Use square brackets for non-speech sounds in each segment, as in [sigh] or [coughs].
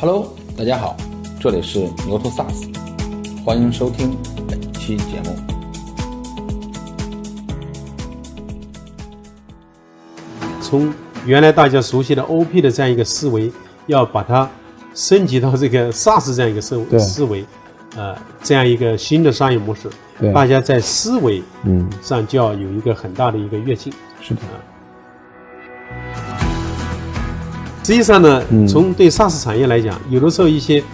Hello，大家好，这里是牛头 SaaS，欢迎收听本期节目。从原来大家熟悉的 OP 的这样一个思维，要把它升级到这个 SaaS 这样一个思思维，呃，这样一个新的商业模式，大家在思维嗯，上就要有一个很大的一个跃进。是的，实际上呢，嗯。从对 SaaS 产业来讲，有的时候一些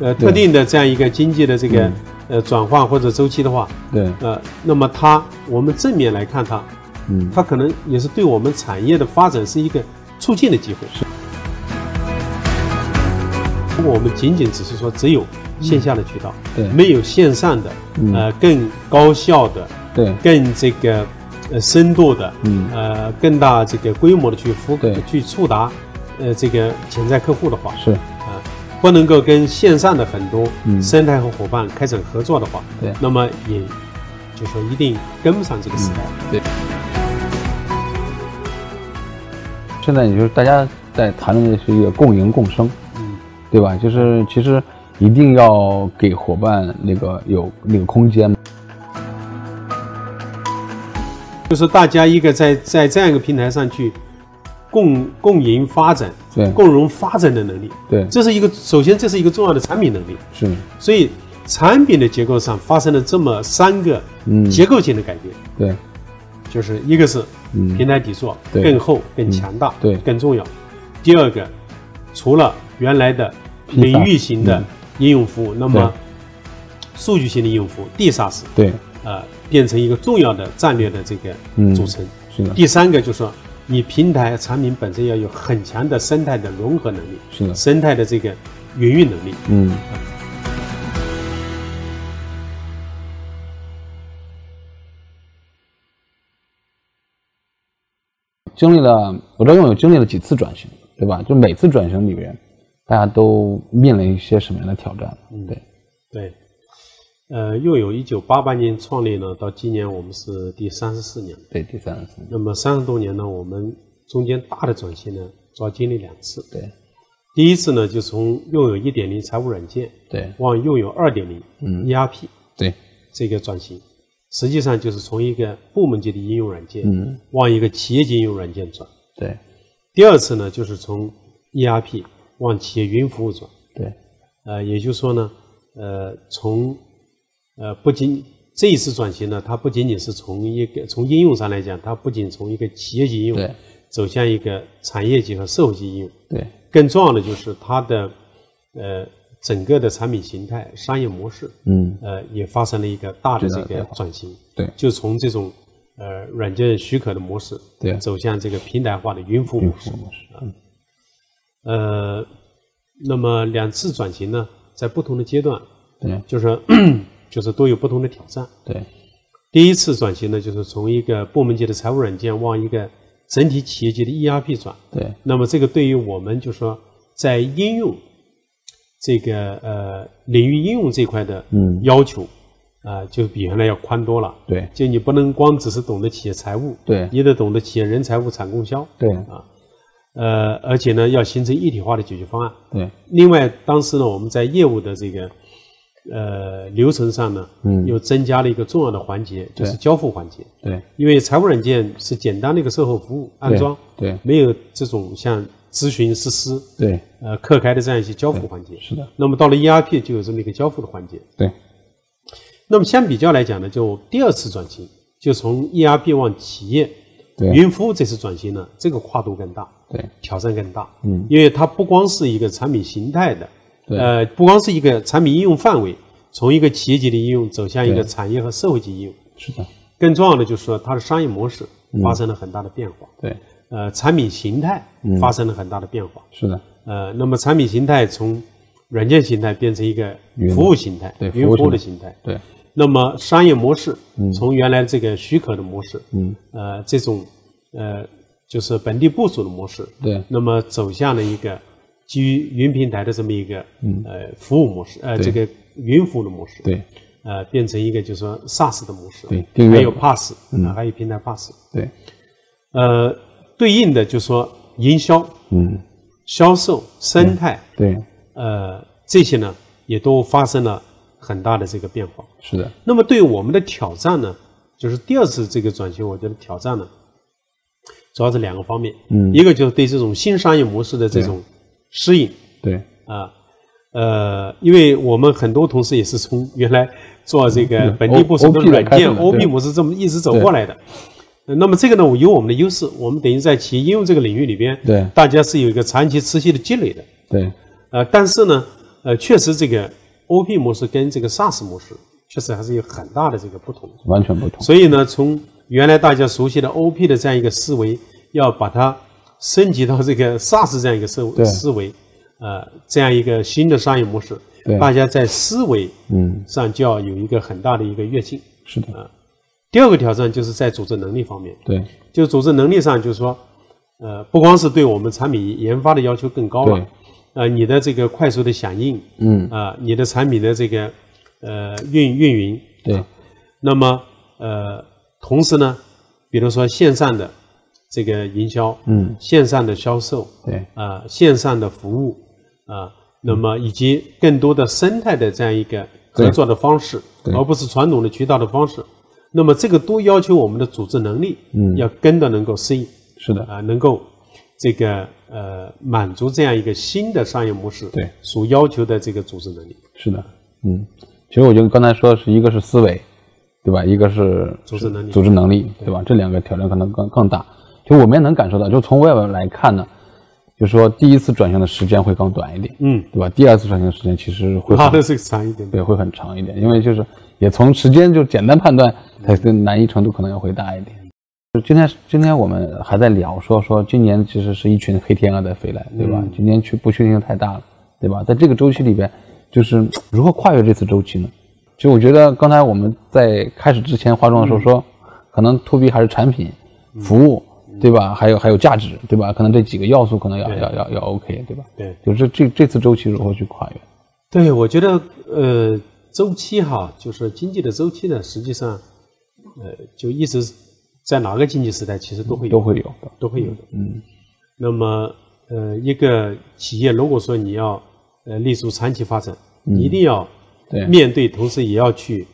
呃特定的这样一个经济的这个嗯。呃转换或者周期的话，对，呃，那么它我们正面来看它，嗯，它可能也是对我们产业的发展是一个促进的机会。如果我们仅仅只是说只有线下的渠道，对。没有线上的，嗯。呃，更高效的、对，更这个呃深度的，嗯。呃，更大这个规模的去覆盖去触达，呃，这个潜在客户的话，是，啊、不能够跟线上的很多嗯生态和伙伴开展合作的话，对那么也就说一定跟不上这个时代。对。现在也就是大家在谈论的是一个共赢共生，嗯，对吧？就是其实一定要给伙伴那个有那个空间，就是大家一个在在这样一个平台上去共共赢发展、对。共荣发展的能力，对，这是一个首先这是一个重要的产品能力。是，所以产品的结构上发生了这么三个嗯。结构性的改变，对，就是一个是嗯。平台底座对。更厚、更强大，对。更重要。第二个，除了原来的领域型的嗯。应用服务，那么数据型的应用服务 DSaaS 对，呃变成一个重要的战略的这个嗯。组成。是的，第三个就是说，你平台产品本身要有很强的生态的融合能力，是的，生态的这个营运能力。嗯，经历了，我知道拥有经历了几次转型，对吧？就每次转型里边，大家都面临一些什么样的挑战？嗯对，对，呃，又有一九八八年创立呢，到今年我们是第三十四年。对，第三十四年，那么三十多年呢，我们中间大的转型呢，主要经历两次。对，第一次呢，就从拥有一点零财务软件对，往拥有二点零嗯 ERP 对，这个转型，实际上就是从一个部门级的应用软件嗯，往一个企业级应用软件转。对，第二次呢，就是从 ERP 往企业云服务转。对，呃，也就是说呢，呃，从呃不仅这一次转型呢，它不仅仅是从一个从应用上来讲，它不仅从一个企业级应用对走向一个产业级和社会级应用，对，更重要的就是它的呃整个的产品形态、商业模式，嗯，呃，也发生了一个大的这个转型。对就从这种呃软件许可的模式，对走向这个平台化的云服务模式。模式，嗯呃，那么两次转型呢，在不同的阶段，对，就是就是都有不同的挑战。对，第一次转型呢，就是从一个部门级的财务软件往一个整体企业级的 ERP 转。对，那么这个对于我们就说在应用这个呃领域应用这块的嗯要求啊、就比原来要宽多了。对，就你不能光只是懂得企业财务，对你得懂得企业人财物产供销，对啊，呃，而且呢要形成一体化的解决方案。对，另外，当时呢我们在业务的这个呃流程上呢，嗯又增加了一个重要的环节，就是交付环节。对，因为财务软件是简单的一个售后服务安装，对，没有这种像咨询实施、对，呃客开的这样一些交付环节。是的，那么到了 ERP 就有这么一个交付的环节。对，那么相比较来讲呢，就第二次转型，就从 ERP 往企业对云服务这次转型呢，这个跨度更大，对，挑战更大。嗯，因为它不光是一个产品形态的，对呃，不光是一个产品应用范围，从一个企业级的应用走向一个产业和社会级应用，是的，更重要的就是说它的商业模式发生了很大的变化，对，呃，产品形态发生了很大的变化，是的，呃，那么产品形态从软件形态变成一个云。服务形态，对云服务的形形态，对，那么商业模式从原来这个许可的模式，嗯，呃，这种呃就是本地部署的模式，对，那么走向了一个基于云平台的这么一个呃服务模式，呃这个云服务的模式，对，呃变成一个就是说 SaaS 的模式，对订阅。还有 Pass，嗯。还有平台 Pass，对，呃对应的就是说营销、嗯，销售、生态，对，呃，这些呢也都发生了很大的这个变化。是的，那么对于我们的挑战呢，就是第二次这个转型，我觉得挑战呢，主要是两个方面，嗯。一个就是对这种新商业模式的这种适应。对，啊，呃，因为我们很多同事也是从原来做这个嗯本地部署的软件开始的 OP 模式这么一直走过来的。呃那么这个呢，有我们的优势，我们等于在企业应用这个领域里边，对大家是有一个长期持续的积累的。对，呃，但是呢，呃，确实这个 OP 模式跟这个 SaaS 模式确实还是有很大的这个不同。完全不同。所以呢，从原来大家熟悉的 OP 的这样一个思维，要把它升级到这个 SaaS 这样一个思思维，呃，这样一个新的商业模式对，大家在思维嗯，上就要有一个很大的一个跃进。是的，第二个挑战就是在组织能力方面，对。就组织能力上，就是说，呃，不光是对我们产品研发的要求更高了对，呃，你的这个快速的响应，嗯啊、你的产品的这个呃运运营，对那么呃，同时呢，比如说线上的这个营销，嗯，线上的销售，对啊、线上的服务，啊、那么以及更多的生态的这样一个合作的方式，对而不是传统的渠道的方式。那么这个都要求我们的组织能力，嗯要跟的能够适应，是的，啊、能够这个呃满足这样一个新的商业模式对所要求的这个组织能力。是的，嗯，其实我觉得刚才说的是一个是思维，对吧？一个是组织能力组织能力，对吧？这两个挑战可能更更大。就我们也能感受到，就从外边来看呢，就说第一次转型的时间会更短一点，嗯，对吧？第二次转型的时间其实会长一点。对会很长一点，因为就是也从时间就简单判断，它的难易程度可能要会大一点。就今天今天我们还在聊说说今年其实是一群黑天鹅在飞来，对吧？今年去不确定性太大了，对吧？在这个周期里边，就是如何跨越这次周期呢？其实我觉得刚才我们在开始之前化妆的时候说，可能 to B 还是产品、服务，对吧？还有还有价值，对吧？可能这几个要素可能要对要要要 OK，对吧？对就是这这次周期如何去跨越？对，我觉得呃，周期哈，就是经济的周期呢，实际上呃，就一直在哪个经济时代其实都会有都会有的，都会有的。嗯，那么呃，一个企业如果说你要呃立足长期发展，你一定要面对，同时也要去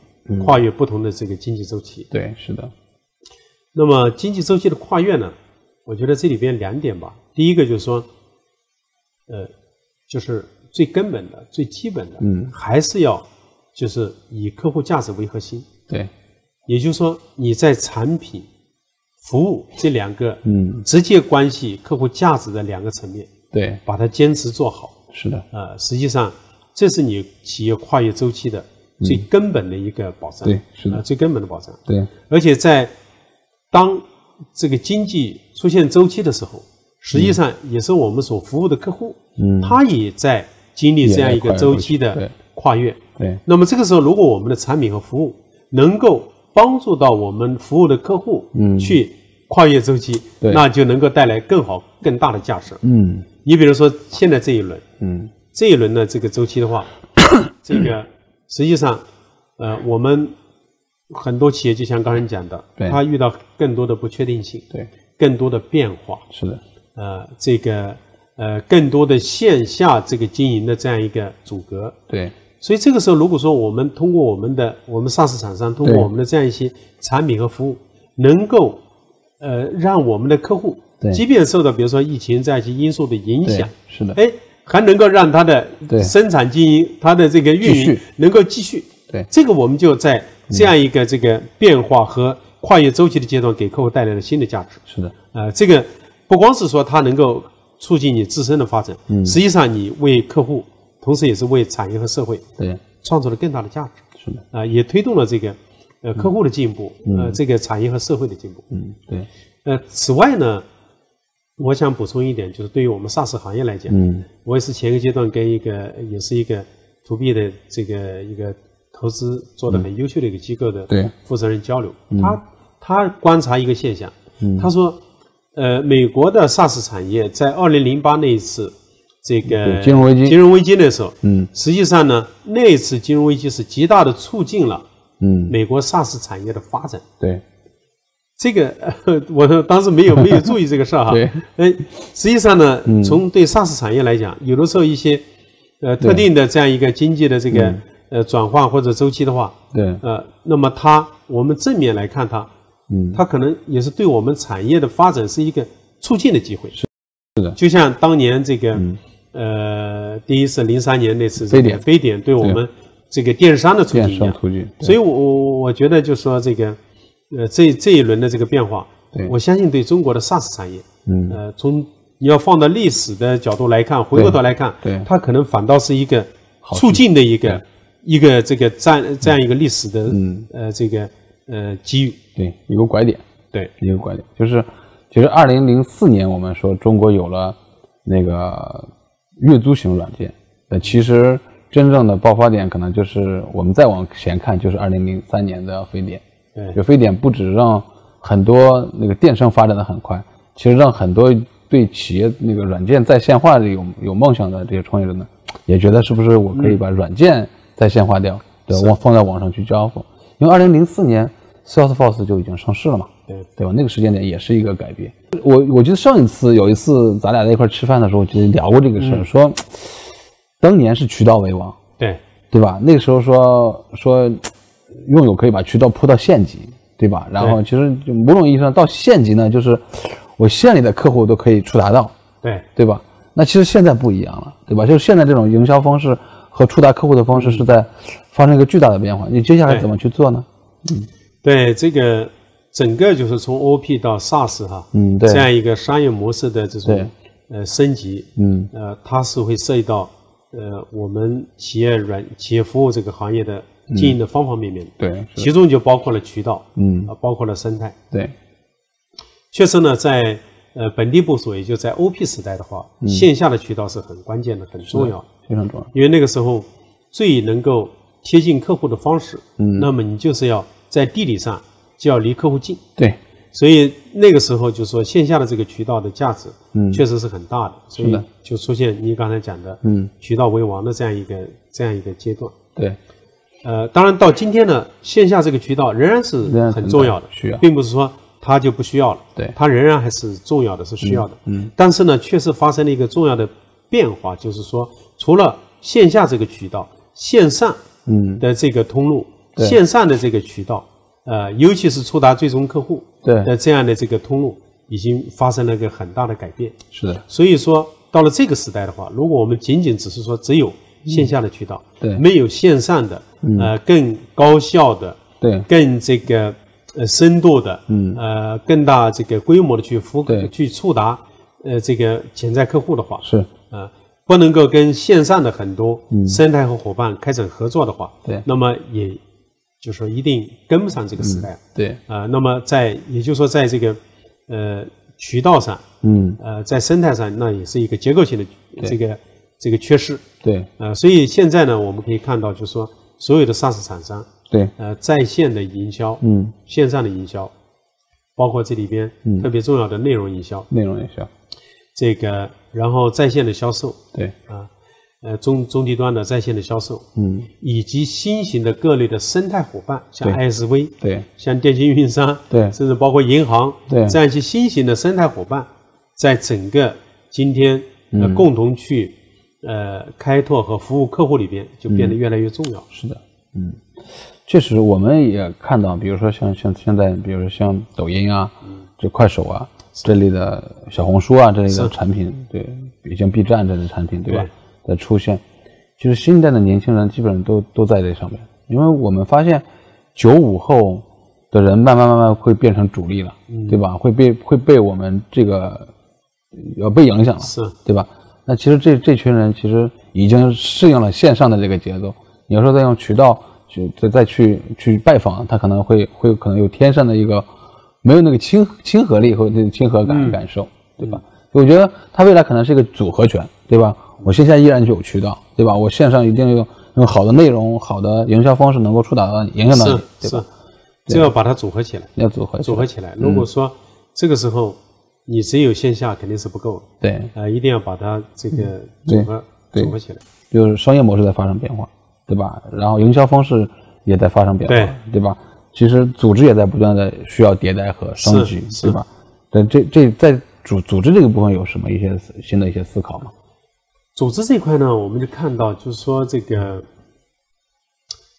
跨越不同的这个经济周期。对，是的，那么经济周期的跨越呢，我觉得这里边两点吧。第一个就是说，呃，就是最根本的、最基本的，嗯还是要就是以客户价值为核心。对，也就是说，你在产品、服务这两个嗯，直接关系客户价值的两个层面，对，把它坚持做好。是的，呃，实际上这是你企业跨越周期的最根本的一个保障。嗯对是的呃最根本的保障。对，而且在当这个经济出现周期的时候，实际上也是我们所服务的客户，嗯。他也在经历这样一个周期的跨越。对，那么这个时候，如果我们的产品和服务能够帮助到我们服务的客户，嗯。去跨越周期，对。那就能够带来更好、更大的价值。嗯。你比如说现在这一轮，嗯，这一轮的这个周期的话，这个实际上，呃，我们很多企业就像刚才讲的，对。它遇到更多的不确定性，对，更多的变化，是的，呃，这个呃，更多的线下这个经营的这样一个阻隔。对，所以这个时候，如果说我们通过我们的我们 SaaS 厂商通过我们的这样一些产品和服务，能够呃让我们的客户对，即便受到比如说疫情这样一些因素的影响，，是的，哎，还能够让它的对。生产经营、它的这个运营能够继续。对。这个我们就在这样一个这个变化和跨越周期的阶段，给客户带来了新的价值。是的，呃，这个不光是说它能够促进你自身的发展，嗯，实际上你为客户，同时也是为产业和社会对，创造了更大的价值。是的，啊、也推动了这个呃客户的进步，呃，这个产业和社会的进步。嗯，对，呃，此外呢，我想补充一点，就是对于我们 SaaS 行业来讲，嗯。我也是前一个阶段跟一个也是一个 to B 的这个一个投资做的很优秀的一个机构的负责人交流，他他观察一个现象，嗯。他说，呃，美国的 SaaS 产业在二零零八那一次这个金融危机。金融危机的时候，嗯。实际上呢，那一次金融危机是极大的促进了嗯，美国 SaaS 产业的发展。对，这个呃 [laughs] 我当时没有 [laughs] 没有注意这个事儿哈。对，哎，实际上呢，从对 SaaS 产业来讲，有的时候一些呃特定的这样一个经济的这个呃转换或者周期的话，对，呃，那么它我们正面来看它，嗯，它可能也是对我们产业的发展是一个促进的机会。是是的就像当年这个嗯呃，第一次零三年那次非典非典对我们这个电商的促进电一样。所以我，我我觉得就是说这个，呃，这这一轮的这个变化对，我相信对中国的 SaaS 产业，嗯呃，从你要放到历史的角度来看，回过头来看，对它可能反倒是一个促进的一个一个这个这样这样一个历史的嗯。呃这个呃机遇，对，一个拐点，对。一个拐点，就是其实二零零四年我们说中国有了那个月租型软件，呃，其实真正的爆发点可能就是我们再往前看，就是二零零三年的非典。对。就非典不止让很多那个电商发展的很快，其实让很多对企业那个软件在线化的有有梦想的这些创业者呢，也觉得是不是我可以把软件在线化掉，对，往放在网上去交付。因为二零零四年 Salesforce 就已经上市了嘛，对对吧？那个时间点也是一个改变。我我记得上一次有一次咱俩在一块吃饭的时候，就聊过这个事儿，说当年是渠道为王，对对吧？那个时候说说拥有可以把渠道铺到县级，对吧？然后其实就某种意义上到县级呢，就是我县里的客户都可以触达到，对对吧？那其实现在不一样了，对吧？就是现在这种营销方式和触达客户的方式是在发生一个巨大的变化。你接下来怎么去做呢？嗯。对，这个整个就是从 OP 到 SaaS 哈，嗯对。这样一个商业模式的这种呃升级，嗯。呃，它是会涉及到呃我们企业软企业服务这个行业的经营的方方面面的，对，其中就包括了渠道，嗯。啊，包括了生态。对，确实呢，在呃本地部署，也就在 OP 时代的话，嗯。线下的渠道是很关键的，很重要的。非常重要。因为那个时候最能够贴近客户的方式，嗯。那么你就是要在地理上就要离客户近，对，所以那个时候就说线下的这个渠道的价值，嗯。确实是很大的，所以就出现你刚才讲的，嗯，渠道为王的这样一个这样一个阶段。对，呃，当然到今天呢，线下这个渠道仍然是很重要的，需要。并不是说它就不需要了，对。它仍然还是重要的，是需要的。嗯。但是呢，确实发生了一个重要的变化，就是说，除了线下这个渠道，线上嗯。的这个通路，对。线上的这个渠道，呃，尤其是触达最终客户对。的这样的这个通路，已经发生了一个很大的改变。是的，所以说，到了这个时代的话，如果我们仅仅只是说只有线下的渠道，对。没有线上的，呃，更高效的，对，更这个呃深度的，嗯。呃，更大这个规模的去覆盖去触达呃这个潜在客户的话，是，啊，不能够跟线上的很多生态和伙伴开展合作的话，嗯对。那么也就是说一定跟不上这个时代对，啊、那么在也就是说在这个呃渠道上，嗯。呃，在生态上那也是一个结构性的这个这个缺失，对。呃，所以现在呢，我们可以看到，就是说所有的 SaaS 厂商，对，呃，在线的营销，嗯，线上的营销，包括这里边特别重要的内容营销，内容营销，这个然后在线的销售对，啊，呃中中低端的在线的销售，嗯以及新型的各类的生态伙伴，像 ISV，对。像电信运营商，对。甚至包括银行，对。这样一些新型的生态伙伴，在整个今天嗯。呃、共同去呃开拓和服务客户里边，就变得越来越重要。是的，嗯，确实，我们也看到，比如说像像现在，比如说像抖音啊，这快手啊这类的小红书啊这类的产品，对，比如像 B 站这类产品，对吧？对的出现，其实新一代的年轻人基本上都都在这上面，因为我们发现九五后的人慢慢慢慢会变成主力了，对吧？会被会被我们这个要被影响了，是对吧？那其实这这群人其实已经适应了线上的这个节奏。你要说再用渠道去再再去去拜访，他可能会会可能有天上的一个没有那个亲亲和力和那个亲和感、感受，对吧？我觉得它未来可能是一个组合拳，对吧？我线下依然就有渠道，对吧？我线上一定用用好的内容、好的营销方式能够触达到你、影响到你，对吧是？，就要把它组合起来，要组合组合起来。如果说这个时候你只有线下肯定是不够的，对，呃，一定要把它这个对组合组合起来。就是商业模式在发生变化，对吧？然后营销方式也在发生变化，对吧？其实组织也在不断的需要迭代和升级，对吧？但这这在组组织这个部分有什么一些新的一些思考吗？组织这一块呢，我们就看到，就是说这个，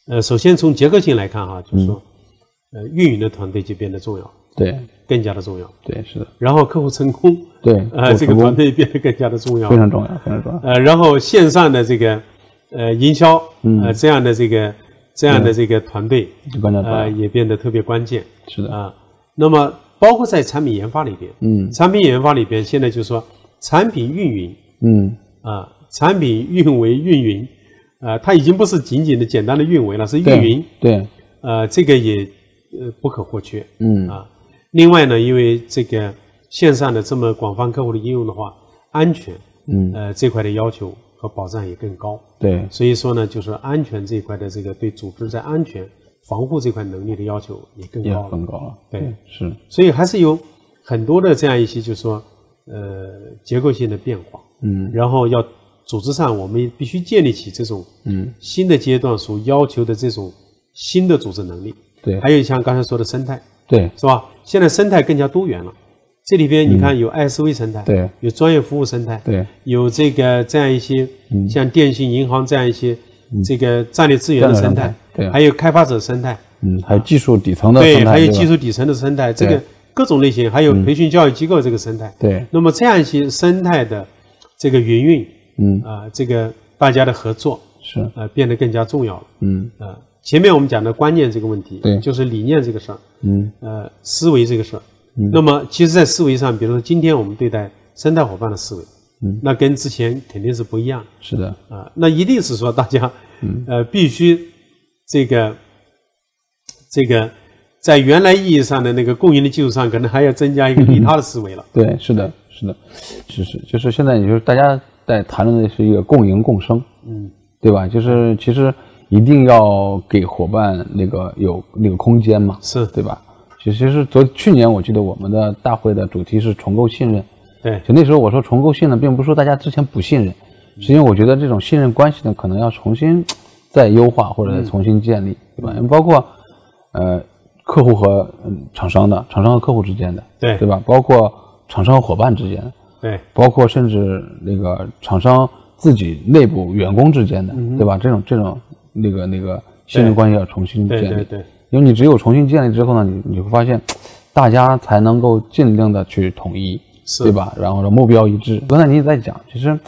呃，首先从结构性来看哈，就是说，呃，运营的团队就变得重要，对更加的重要。对是的，然后客户成功，对呃，这个团队变得更加的重要非。常重要，非常重要。呃，然后线上的这个呃营销，呃这样的这个这样的这个团队，呃也变得特别关键是的，啊。那么包括在产品研发里边，嗯。产品研发里边现在就是说产品运营嗯。啊，产品运维运营啊，它已经不是仅仅的简单的运维了，是运营，对，呃，这个也呃不可或缺嗯。啊。另外呢，因为这个线上的这么广泛客户的应用的话，安全嗯。呃这块的要求和保障也更高。对所以说呢，就是安全这一块的这个对组织在安全防护这块能力的要求也更高了。更高了，对，是所以还是有很多的这样一些，就是说呃结构性的变化。嗯然后要组织上，我们必须建立起这种嗯新的阶段所要求的这种新的组织能力。对还有像刚才说的生态，对是吧？现在生态更加多元了。这里边你看有 ISV 生态，嗯对，有专业服务生态，对。有这个这样一些像电信、银行这样一些这个战略资源的生态对。还有开发者生态，嗯，还有技术底层的对，生态，对还有技术底层的生态，这个各种类型，还有培训教育机构这个生态。对，那么这样一些生态的这个云运嗯。啊，这个大家的合作是。呃变得更加重要了。嗯。啊。前面我们讲的观念这个问题，对。就是理念这个事儿，嗯。呃，思维这个事儿。那么，其实，在思维上，比如说今天我们对待生态伙伴的思维，嗯，那跟之前肯定是不一样是的，的啊。那一定是说大家，呃，必须这个这个在原来意义上的那个共赢的基础上，可能还要增加一个利他的思维了。对，是的，是的，是是，就是现在，也就是大家在谈论的是一个共赢共生，嗯，对吧？就是其实一定要给伙伴那个有那个空间嘛，是。对吧？其实是昨去年我记得我们的大会的主题是重构信任，对，就那时候我说重构信任，并不是说大家之前不信任，是因为我觉得这种信任关系呢，可能要重新再优化或者再重新建立，对吧？包括呃客户和嗯厂商的，厂商和客户之间的，对对吧？包括厂商和伙伴之间的，对，包括甚至那个厂商自己内部员工之间的，对吧？这种这种那个那个信任关系要重新建立，对对对，因为你只有重新建立之后呢，你你会发现，大家才能够尽量的去统一，是对吧？然后呢，目标一致。刚才你也在讲，其实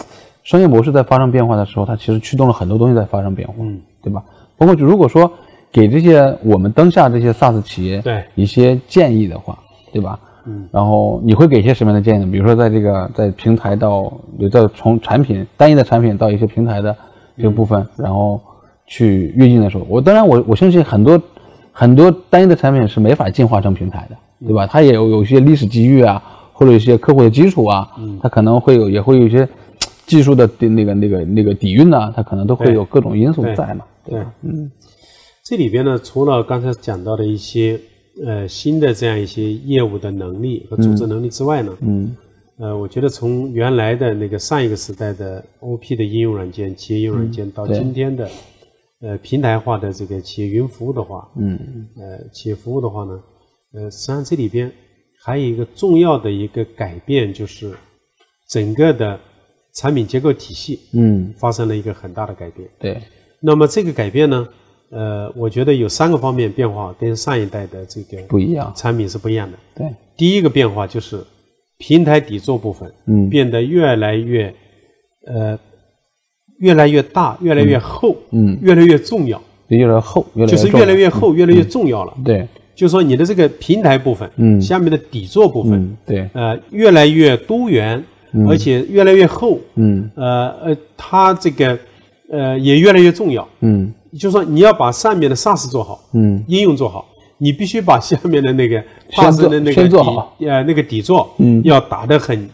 商业模式在发生变化的时候，它其实驱动了很多东西在发生变化，嗯，对吧？包括就如果说给这些我们当下这些 SaaS 企业对一些建议的话，对吧？嗯，然后你会给一些什么样的建议呢？比如说，在这个在平台到，在从产品单一的产品到一些平台的这个部分，然后去跃进的时候，我当然我我相信很多很多单一的产品是没法进化成平台的，对吧？它也有有一些历史机遇啊，或者一些客户的基础啊，它可能会有也会有一些技术的底那个那个那个底蕴啊、它可能都会有各种因素在嘛，对。吧？嗯，这里边呢，除了刚才讲到的一些呃新的这样一些业务的能力和组织能力之外呢，嗯。呃，我觉得从原来的那个上一个时代的 OP 的应用软件、企业应用软件，到今天的呃平台化的这个企业云服务的话，嗯。呃，企业服务的话呢，呃，实际上这里边还有一个重要的一个改变，就是整个的产品结构体系嗯，发生了一个很大的改变。对，那么这个改变呢，呃，我觉得有三个方面变化跟上一代的这个不一样，产品是不一样的。对，第一个变化就是平台底座部分嗯。变得越来越呃越来越大，越来越厚，嗯，越来越重要，越来越厚，越来就是越来越厚，越来越重要了。对，就是说你的这个平台部分，嗯。下面的底座部分，嗯对，呃，越来越多元，而且越来越厚，嗯。呃呃，它这个呃也越来越重要。嗯。就是说你要把上面的 SaaS 做好，嗯。应用做好，你必须把下面的那个先 PaaS 的那个底呃那个底座，嗯。要打得很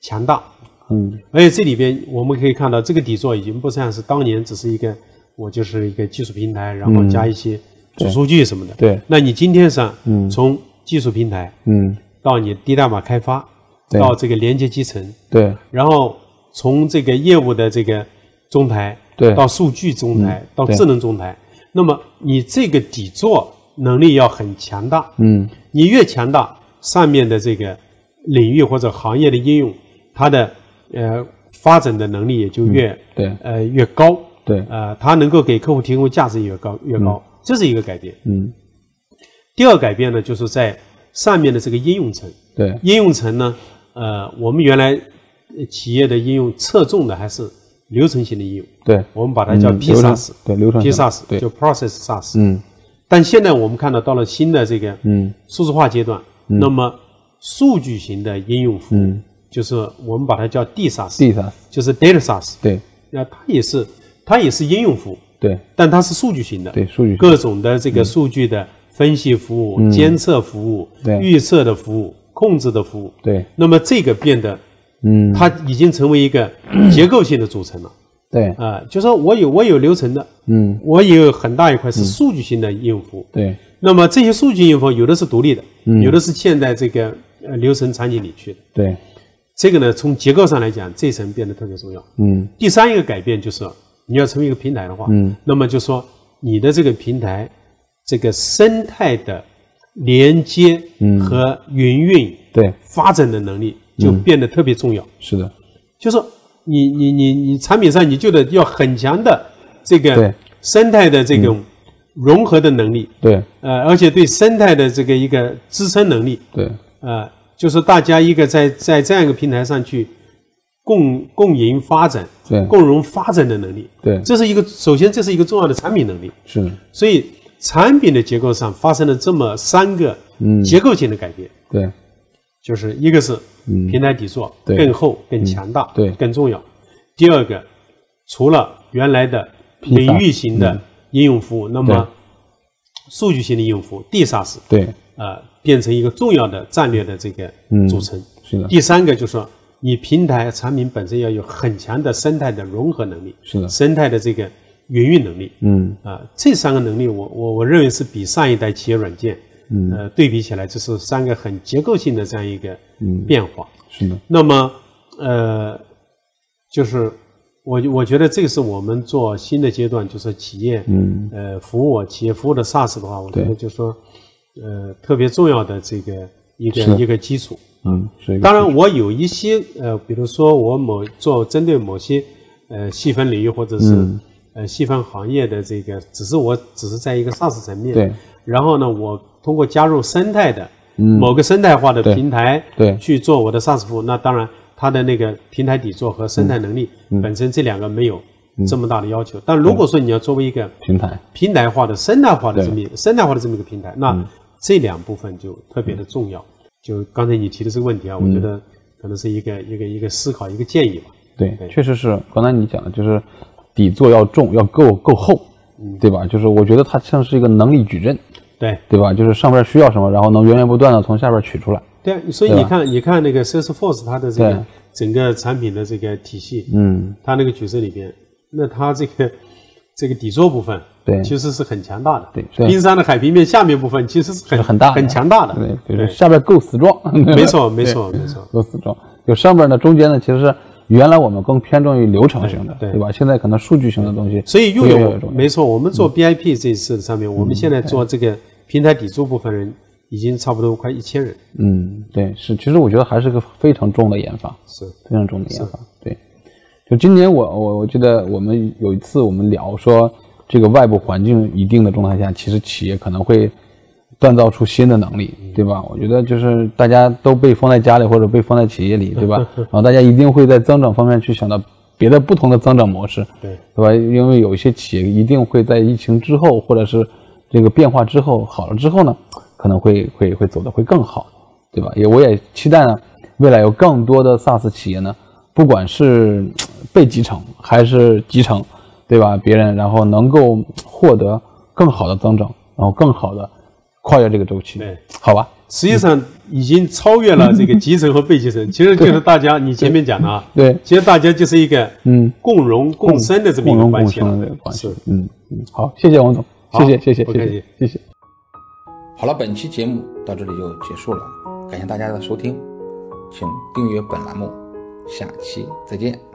强大。嗯。而且这里边我们可以看到，这个底座已经不像是当年只是一个我就是一个技术平台，然后加一些主数据什么的。嗯对。那你今天上，嗯。从技术平台嗯。到你低代码开发，对。到这个连接集成，对。然后从这个业务的这个中台，对。到数据中台，到智能中台，那么你这个底座能力要很强大。嗯。你越强大，上面的这个领域或者行业的应用，它的呃发展的能力也就越、对。呃越高，对，呃，它能够给客户提供价值也越高越高，这是一个改变。嗯，第二改变呢，就是在上面的这个应用层，对，应用层呢，呃，我们原来呃企业的应用侧重的还是流程型的应用，对，我们把它叫嗯流程 PSaaS，对流程 PSaaS 对。就 Process SaaS。嗯。但现在我们看到到了新的这个嗯。数字化阶段，那么数据型的应用服务，嗯就是我们把它叫 DSaaS，，D SaaS，就是 Data SaaS，对。那它也是它也是应用服务，对。但它是数据型的，对，数据各种的这个数据的分析服务、监测服务、对。预测的服务、控制的服务。对，那么这个变得，嗯。它已经成为一个 [coughs] 结构性的组成了。对，啊、就说我有我有流程的，嗯。我也有很大一块是数据型的应用服务。对，那么这些数据应用服务有的是独立的，嗯。有的是嵌在这个呃流程场景里去的。对，这个呢，从结构上来讲，这一层变得特别重要。嗯。第三一个改变就是，你要成为一个平台的话，嗯，那么就说你的这个平台，这个生态的连接和云运对，发展的能力就变得特别重要。是的，就说你你你你产品上你就得要很强的这个生态的这种融合的能力，对。呃，而且对生态的这个一个支撑能力，对，呃，就是大家一个在在这样一个平台上去共共赢发展、对。共荣发展的能力，对，这是一个首先这是一个重要的产品能力。是，所以产品的结构上发生了这么三个嗯。结构性的改变，对。就是一个是嗯。平台底座对。更厚、更强大，对。更重要。第二个，除了原来的领域型的应用服务，那么数据型的应用服务 DSaaS 对，呃变成一个重要的战略的这个嗯组成。是的，第三个就是说，你平台产品本身要有很强的生态的融合能力，是的，生态的这个云运能力。嗯。啊、这三个能力我，我我认为是比上一代企业软件，嗯。呃，对比起来，这是三个很结构性的这样一个嗯，变化。是的，那么，呃，就是我我觉得这个是我们做新的阶段，就是企业，嗯。呃，服务企业服务的 SaaS 的话，我觉得就是说，呃，特别重要的这个一个一个基础。嗯，是当然，我有一些呃，比如说我某做针对某些呃细分领域或者是、嗯。呃细分行业的这个，只是我只是在一个 SaaS 层面，对，然后呢，我通过加入生态的嗯。某个生态化的平台，对。去做我的 SaaS 服务，那当然它的那个平台底座和生态能力、嗯。本身这两个没有这么大的要求。但如果说你要作为一个平台，平台化的、生态化的这么一生态化的这么一个平台，那这两部分就特别的重要。就刚才你提的这个问题啊，我嗯觉得可能是一个一个一个思考、一个建议吧。对对，确实是刚才你讲的，就是底座要重，要够够厚，对吧？就是我觉得它像是一个能力矩阵，对对吧？就是上边需要什么，然后能源源不断的从下边取出来。对啊，所以你看，你看那个 Salesforce 它的这个整个产品的这个体系，嗯，它那个矩阵里边，那它这个这个底座部分，对其实是很强大的。对对冰山的海平面下面部分其实是很很大很强大的。对，就是下边够死壮。[laughs] 没错，没错，没错。够死壮。就上边呢，中间呢，其实是原来我们更偏重于流程型的，对对吧？现在可能数据型的东西，所以又有没错，我们嗯做 BIP 这一次的上面，我们现在做这个平台底座部分人已经差不多快一千人。嗯，对，是。其实我觉得还是个非常重的研发，是，非常重的研发。对，就今年我我我记得我们有一次我们聊说，这个外部环境一定的状态下，其实企业可能会锻造出新的能力，对吧？我觉得就是大家都被封在家里或者被封在企业里，对吧？[laughs] 然后大家一定会在增长方面去想到别的不同的增长模式，对，对吧？因为有一些企业一定会在疫情之后，或者是这个变化之后好了之后呢，可能会会会走得会更好，对吧？也我也期待呢，未来有更多的 SaaS 企业呢，不管是呃被集成还是集成，对吧？别人然后能够获得更好的增长，然后更好的跨越这个周期，对，好吧？实际上已经超越了这个集成和被集成，[laughs] 其实就是大家你前面讲的啊，对，其实大家就是一个嗯，共荣共生的这么一个关系是，嗯嗯，好，谢谢王总，好谢谢谢谢谢不客气谢谢谢。好了，本期节目到这里就结束了，感谢大家的收听，请订阅本栏目，下期再见。